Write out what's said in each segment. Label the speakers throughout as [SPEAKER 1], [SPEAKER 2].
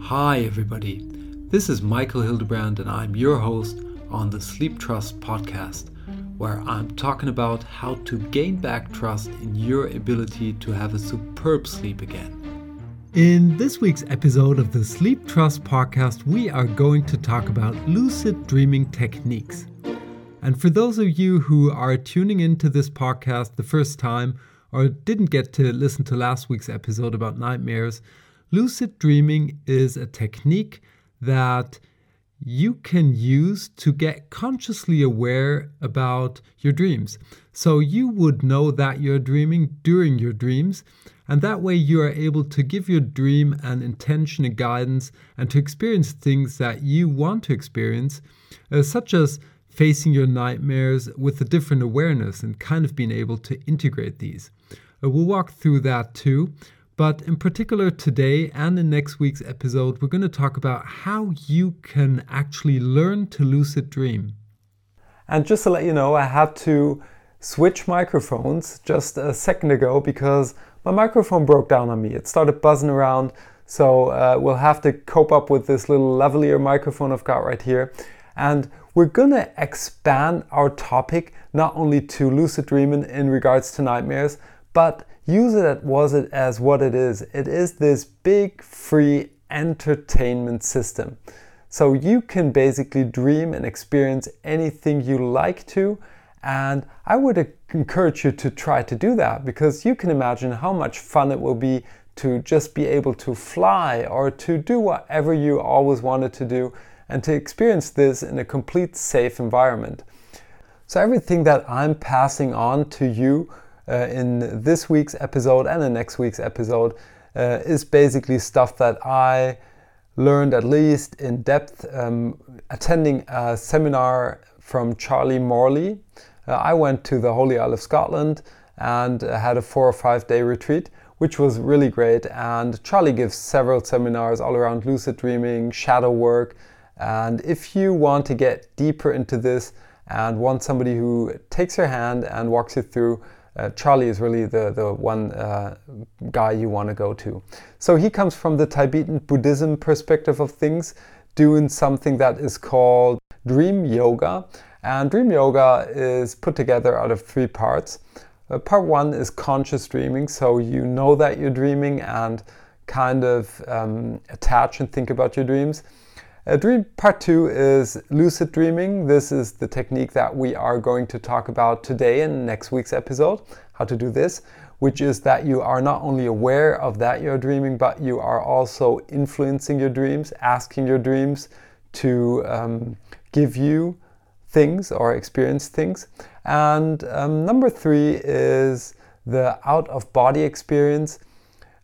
[SPEAKER 1] Hi, everybody. This is Michael Hildebrand, and I'm your host on the Sleep Trust podcast, where I'm talking about how to gain back trust in your ability to have a superb sleep again. In this week's episode of the Sleep Trust podcast, we are going to talk about lucid dreaming techniques. And for those of you who are tuning into this podcast the first time or didn't get to listen to last week's episode about nightmares, lucid dreaming is a technique that you can use to get consciously aware about your dreams. So you would know that you're dreaming during your dreams, and that way you are able to give your dream an intention and guidance and to experience things that you want to experience, uh, such as facing your nightmares with a different awareness and kind of being able to integrate these. Uh, we'll walk through that too. But in particular, today and in next week's episode, we're going to talk about how you can actually learn to lucid dream.
[SPEAKER 2] And just to let you know, I had to switch microphones just a second ago because my microphone broke down on me. It started buzzing around, so uh, we'll have to cope up with this little lavalier microphone I've got right here. And we're going to expand our topic not only to lucid dreaming in regards to nightmares, but use it was it as what it is. It is this big free entertainment system. So you can basically dream and experience anything you like to. And I would encourage you to try to do that because you can imagine how much fun it will be to just be able to fly or to do whatever you always wanted to do and to experience this in a complete safe environment. So, everything that I'm passing on to you uh, in this week's episode and in next week's episode uh, is basically stuff that I learned at least in depth um, attending a seminar from Charlie Morley. Uh, I went to the Holy Isle of Scotland and had a four or five day retreat, which was really great. And Charlie gives several seminars all around lucid dreaming, shadow work. And if you want to get deeper into this and want somebody who takes your hand and walks you through, uh, Charlie is really the, the one uh, guy you want to go to. So he comes from the Tibetan Buddhism perspective of things, doing something that is called dream yoga. And dream yoga is put together out of three parts. Uh, part one is conscious dreaming, so you know that you're dreaming and kind of um, attach and think about your dreams. Uh, dream part two is lucid dreaming. This is the technique that we are going to talk about today in next week's episode, how to do this, which is that you are not only aware of that you're dreaming, but you are also influencing your dreams, asking your dreams to um, give you things or experience things. And um, number three is the out of body experience.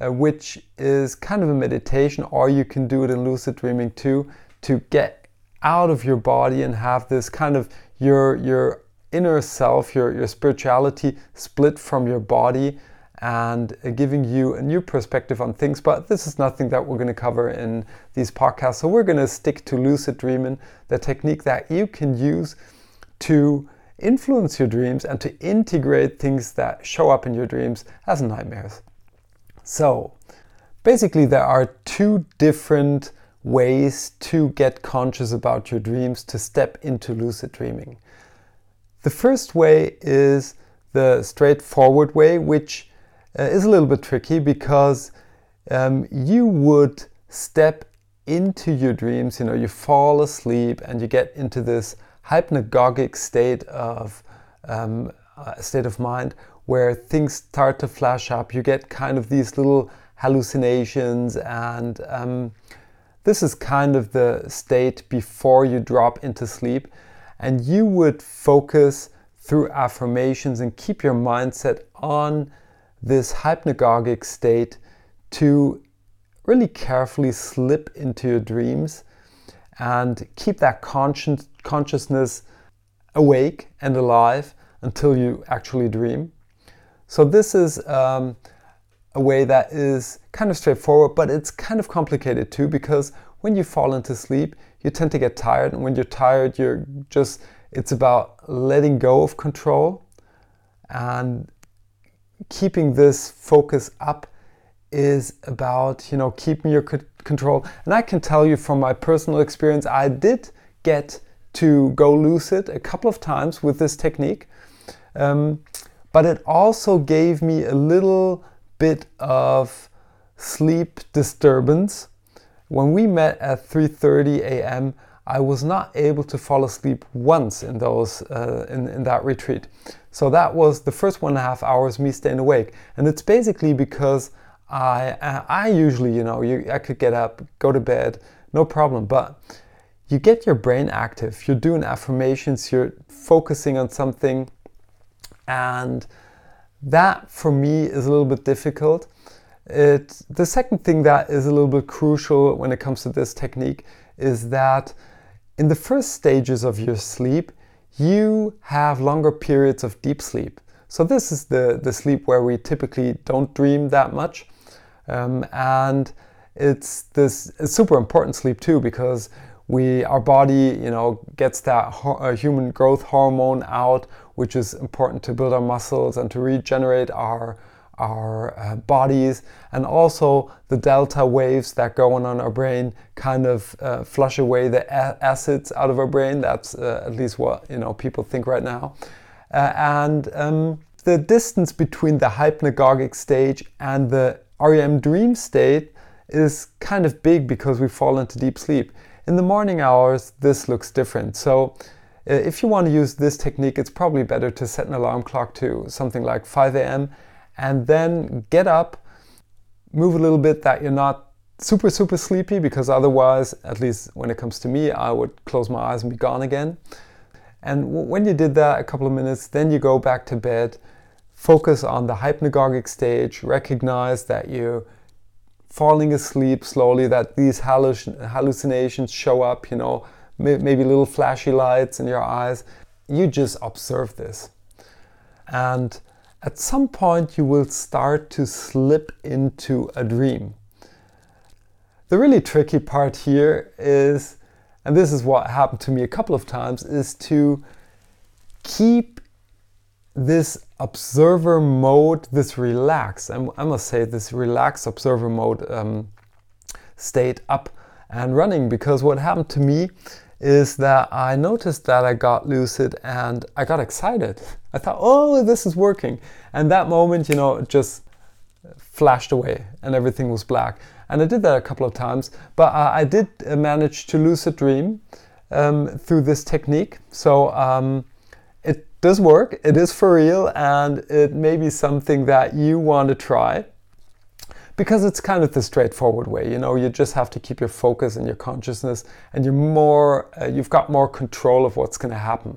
[SPEAKER 2] Uh, which is kind of a meditation, or you can do it in lucid dreaming too to get out of your body and have this kind of your your inner self, your, your spirituality split from your body and giving you a new perspective on things. But this is nothing that we're going to cover in these podcasts. So we're going to stick to lucid dreaming, the technique that you can use to influence your dreams and to integrate things that show up in your dreams as nightmares. So basically, there are two different ways to get conscious about your dreams to step into lucid dreaming. The first way is the straightforward way, which uh, is a little bit tricky because um, you would step into your dreams, you know, you fall asleep and you get into this hypnagogic state of um, uh, state of mind where things start to flash up. You get kind of these little hallucinations and um, this is kind of the state before you drop into sleep. And you would focus through affirmations and keep your mindset on this hypnagogic state to really carefully slip into your dreams and keep that conscious, consciousness awake and alive until you actually dream. So, this is um, a way that is kind of straightforward, but it's kind of complicated too because when you fall into sleep, you tend to get tired, and when you're tired, you're just it's about letting go of control and keeping this focus up is about, you know, keeping your control. And I can tell you from my personal experience, I did get to go lucid a couple of times with this technique. Um, but it also gave me a little bit of sleep disturbance. When we met at 3:30 a.m., I was not able to fall asleep once in those uh, in, in that retreat. So that was the first one and a half hours me staying awake, and it's basically because I I usually you know you, I could get up, go to bed, no problem, but you get your brain active. You're doing affirmations. You're focusing on something, and that for me is a little bit difficult. It, the second thing that is a little bit crucial when it comes to this technique is that in the first stages of your sleep, you have longer periods of deep sleep. So this is the, the sleep where we typically don't dream that much. Um, and it's this it's super important sleep too because we our body you know gets that ho- uh, human growth hormone out which is important to build our muscles and to regenerate our our uh, bodies. And also the delta waves that go on on our brain kind of uh, flush away the a- acids out of our brain. That's uh, at least what you know people think right now. Uh, and um, the distance between the hypnagogic stage and the REM dream state is kind of big because we fall into deep sleep. In the morning hours this looks different. So uh, if you want to use this technique, it's probably better to set an alarm clock to something like 5 a.m. and then get up, move a little bit that you're not super, super sleepy because otherwise, at least when it comes to me, I would close my eyes and be gone again. And when you did that a couple of minutes, then you go back to bed, focus on the hypnagogic stage, recognize that you're falling asleep slowly, that these halluc- hallucinations show up, you know maybe little flashy lights in your eyes. You just observe this. And at some point, you will start to slip into a dream. The really tricky part here is, and this is what happened to me a couple of times, is to keep this observer mode, this relax, and I must say, this relaxed observer mode um, state up and running because what happened to me is that I noticed that I got lucid and I got excited. I thought, oh, this is working. And that moment, you know, just flashed away and everything was black. And I did that a couple of times, but uh, I did manage to lucid dream um, through this technique. So um, it does work, it is for real, and it may be something that you want to try because it's kind of the straightforward way you know you just have to keep your focus and your consciousness and you're more uh, you've got more control of what's going to happen.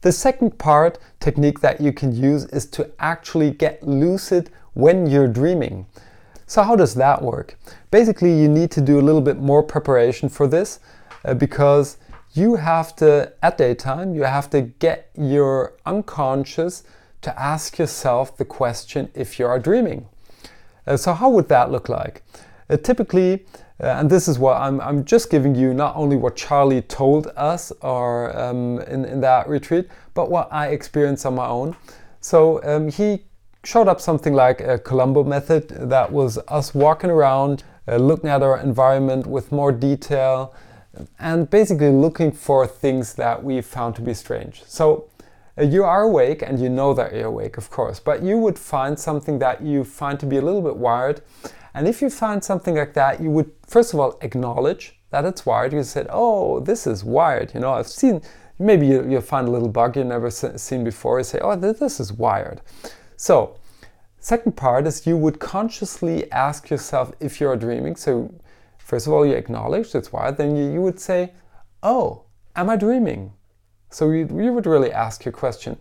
[SPEAKER 2] The second part technique that you can use is to actually get lucid when you're dreaming. So how does that work? Basically you need to do a little bit more preparation for this uh, because you have to at daytime you have to get your unconscious to ask yourself the question if you are dreaming so how would that look like? Uh, typically, uh, and this is what I'm, I'm just giving you not only what Charlie told us or um, in, in that retreat, but what I experienced on my own. So um, he showed up something like a Columbo method that was us walking around, uh, looking at our environment with more detail, and basically looking for things that we found to be strange. So uh, Uh, you are awake and you know that you're awake, of course, but you would find something that you find to be a little bit wired. And if you find something like that, you would first of all acknowledge that it's wired. You said, "Oh, this is wired." You know, I've seen. Maybe you, will find a little bug you've never seen before. You say, "Oh, this is wired." So, second part is you would consciously ask yourself if you're dreaming. So, first of all, you acknowledge it's wired. Then you, you would say, "Oh, am I dreaming?" So you, you would really ask your question,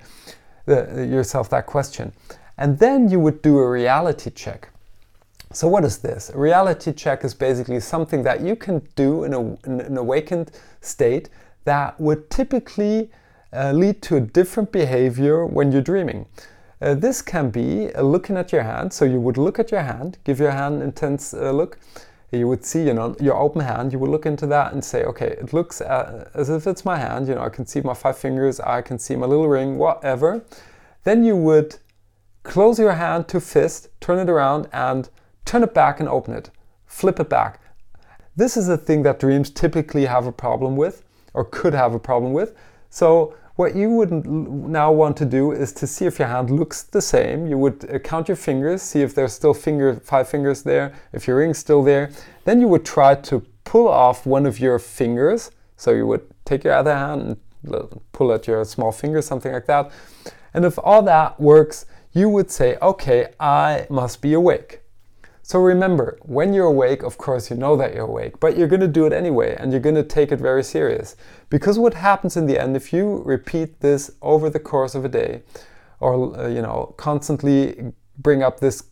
[SPEAKER 2] the, yourself that question. And then you would do a reality check. So what is this? A reality check is basically something that you can do in, a, in an awakened state that would typically uh, lead to a different behavior when you're dreaming. Uh, this can be uh, looking at your hand. So you would look at your hand, give your hand an intense uh, look, you would see, you know, your open hand, you would look into that and say, okay, it looks uh, as if it's my hand, you know, I can see my five fingers, I can see my little ring, whatever. Then you would close your hand to fist, turn it around and turn it back and open it, flip it back. This is a thing that dreams typically have a problem with or could have a problem with. So what you would now want to do is to see if your hand looks the same. You would uh, count your fingers, see if there's still finger, five fingers there, if your ring's still there. Then you would try to pull off one of your fingers. So you would take your other hand and pull at your small finger, something like that. And if all that works, you would say, okay, I must be awake. So remember, when you're awake, of course, you know that you're awake, but you're going to do it anyway and you're going to take it very serious. Because what happens in the end, if you repeat this over the course of a day, or uh, you know, constantly bring up this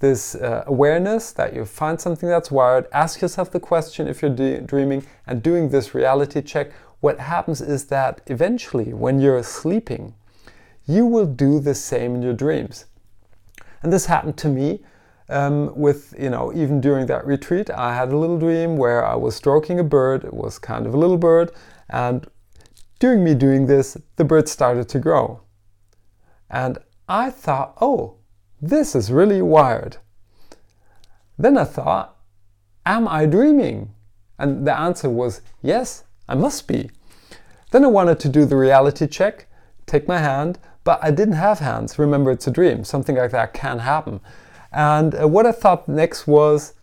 [SPEAKER 2] this uh, awareness that you find something that's wired, ask yourself the question if you're de- dreaming, and doing this reality check. What happens is that eventually, when you're sleeping, you will do the same in your dreams. And this happened to me um, with, you know, even during that retreat, I had a little dream where I was stroking a bird. It was kind of a little bird. And during me doing this, the bird started to grow. And I thought, oh, this is really wired. Then I thought, am I dreaming? And the answer was, yes, I must be. Then I wanted to do the reality check, take my hand, but I didn't have hands. Remember, it's a dream. Something like that can happen. And uh, what I thought next was,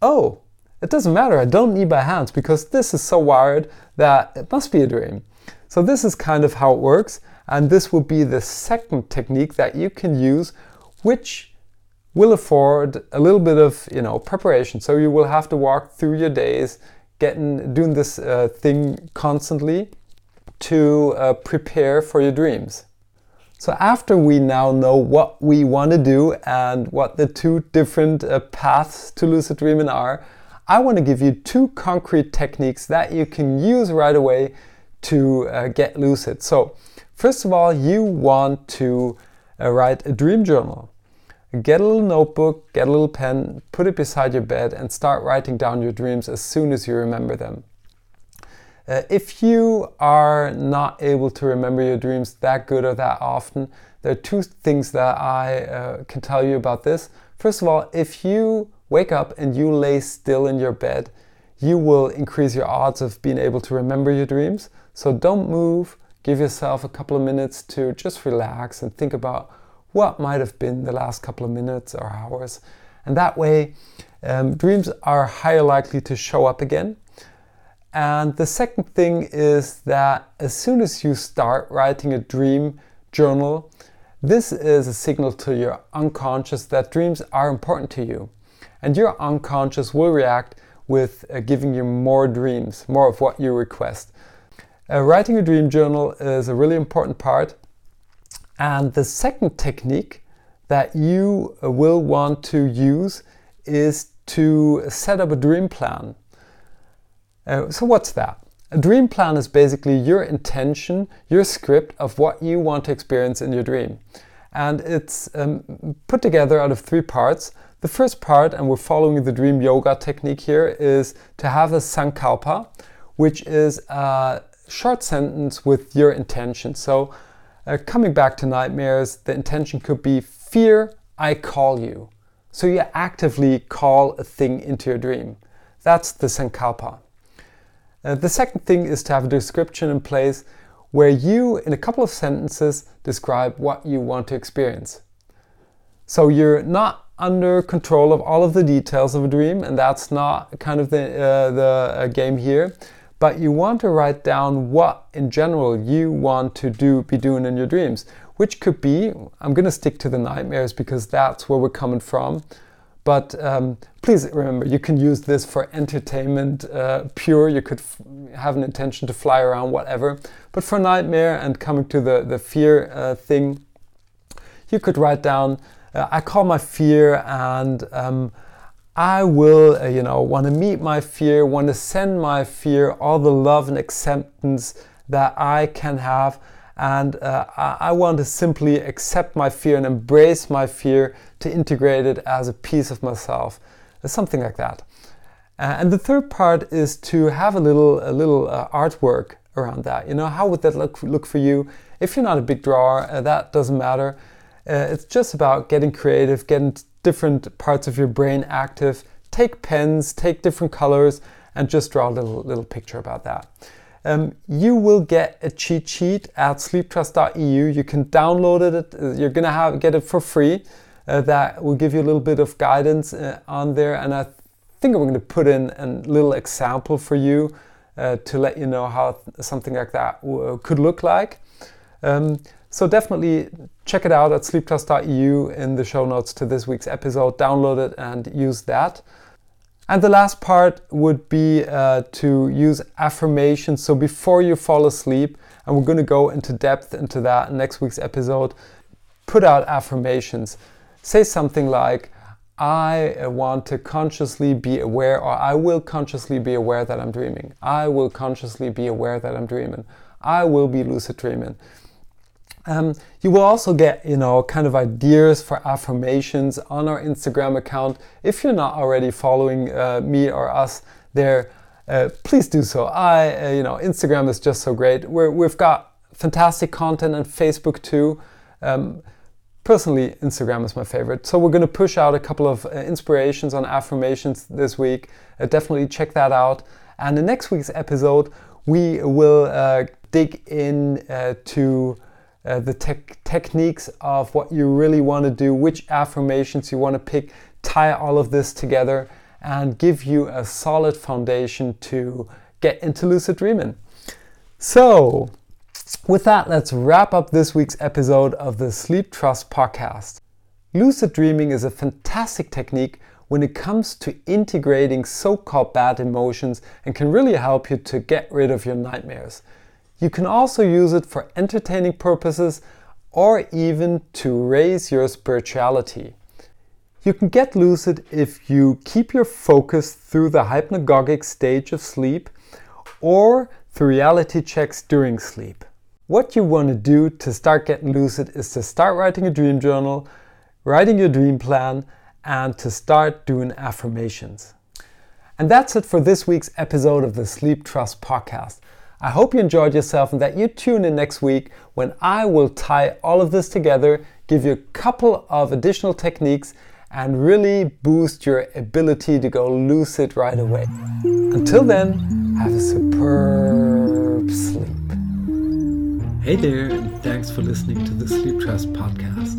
[SPEAKER 2] oh, it doesn't matter, I don't need my hands because this is so wired that it must be a dream. So this is kind of how it works, and this will be the second technique that you can use, which will afford a little bit of you know preparation. So you will have to walk through your days, getting doing this uh, thing constantly to uh, prepare for your dreams. So after we now know what we want to do and what the two different uh, paths to lucid dreaming are, I want to give you two concrete techniques that you can use right away to uh, get lucid. So first of all, you want to uh, write a dream journal. Get a little notebook, get a little pen, put it beside your bed and start writing down your dreams as soon as you remember them. Uh, if you are not able to remember your dreams that good or that often, there are two things that I uh, can tell you about this. First of all, if you wake up and you lay still in your bed, you will increase your odds of being able to remember your dreams. So don't move. Give yourself a couple of minutes to just relax and think about what might have been the last couple of minutes or hours. And that way, um, dreams are higher likely to show up again. And the second thing is that as soon as you start writing a dream journal, this is a signal to your unconscious that dreams are important to you. And your unconscious will react with uh, giving you more dreams, more of what you request. Uh, writing a dream journal is a really important part. And the second technique that you uh, will want to use is to set up a dream plan. Uh, so, what's that? A dream plan is basically your intention, your script of what you want to experience in your dream. And it's um, put together out of three parts. The first part, and we're following the dream yoga technique here, is to have a sankalpa, which is a short sentence with your intention. So, uh, coming back to nightmares, the intention could be fear, I call you. So, you actively call a thing into your dream. That's the sankalpa. Uh, the second thing is to have a description in place where you, in a couple of sentences, describe what you want to experience. So you're not under control of all of the details of a dream, and that's not kind of the, uh, the uh, game here. But you want to write down what, in general, you want to do, be doing in your dreams, which could be. I'm going to stick to the nightmares because that's where we're coming from. But um, please remember, you can use this for entertainment uh, pure. You could have an intention to fly around, whatever. But for nightmare and coming to the, the fear uh, thing, you could write down, uh, I call my fear and um, I will, uh, you know, want to meet my fear, want to send my fear all the love and acceptance that I can have and uh, I want to simply accept my fear and embrace my fear to integrate it as a piece of myself, something like that. Uh, and the third part is to have a little, a little uh, artwork around that. You know, how would that look, look for you? If you're not a big drawer, uh, that doesn't matter. Uh, it's just about getting creative, getting different parts of your brain active, take pens, take different colors, and just draw a little, little picture about that. Um, you will get a cheat sheet at sleeptrust.eu. You can download it. You're gonna have get it for free. Uh, that will give you a little bit of guidance uh, on there, and I think I'm going to put in a little example for you uh, to let you know how something like that w- could look like. Um, so definitely check it out at sleeptrust.eu in the show notes to this week's episode. Download it and use that. And the last part would be uh, to use affirmations. So before you fall asleep, and we're going to go into depth into that in next week's episode, put out affirmations. Say something like, I want to consciously be aware, or I will consciously be aware that I'm dreaming. I will consciously be aware that I'm dreaming. I will be lucid dreaming. Um, you will also get, you know, kind of ideas for affirmations on our Instagram account. If you're not already following uh, me or us there, uh, please do so. I, uh, you know, Instagram is just so great. We're, we've got fantastic content on Facebook too. Um, personally, Instagram is my favorite. So we're going to push out a couple of uh, inspirations on affirmations this week. Uh, definitely check that out. And in next week's episode, we will uh, dig in to uh, the te- techniques of what you really want to do, which affirmations you want to pick, tie all of this together, and give you a solid foundation to get into lucid dreaming. So, with that, let's wrap up this week's episode of the Sleep Trust podcast. Lucid dreaming is a fantastic technique when it comes to integrating so called bad emotions and can really help you to get rid of your nightmares. You can also use it for entertaining purposes or even to raise your spirituality. You can get lucid if you keep your focus through the hypnagogic stage of sleep or through reality checks during sleep. What you want to do to start getting lucid is to start writing a dream journal, writing your dream plan, and to start doing affirmations. And that's it for this week's episode of the Sleep Trust podcast. I hope you enjoyed yourself and that you tune in next week when I will tie all of this together, give you a couple of additional techniques, and really boost your ability to go lucid right away. Until then, have a superb sleep.
[SPEAKER 1] Hey there, and thanks for listening to the Sleep Trust podcast.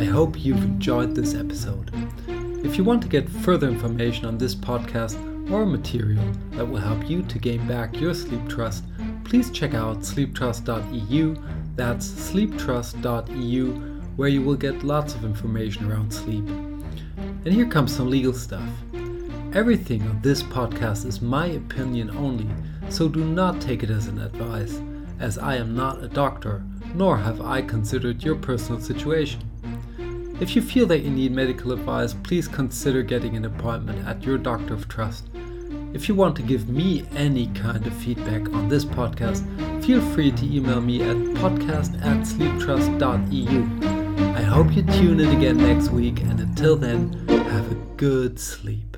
[SPEAKER 1] I hope you've enjoyed this episode. If you want to get further information on this podcast, or material that will help you to gain back your sleep trust, please check out sleeptrust.eu. That's sleeptrust.eu, where you will get lots of information around sleep. And here comes some legal stuff. Everything on this podcast is my opinion only, so do not take it as an advice, as I am not a doctor, nor have I considered your personal situation. If you feel that you need medical advice, please consider getting an appointment at your doctor of trust. If you want to give me any kind of feedback on this podcast, feel free to email me at podcast at sleeptrust.eu. I hope you tune in again next week, and until then, have a good sleep.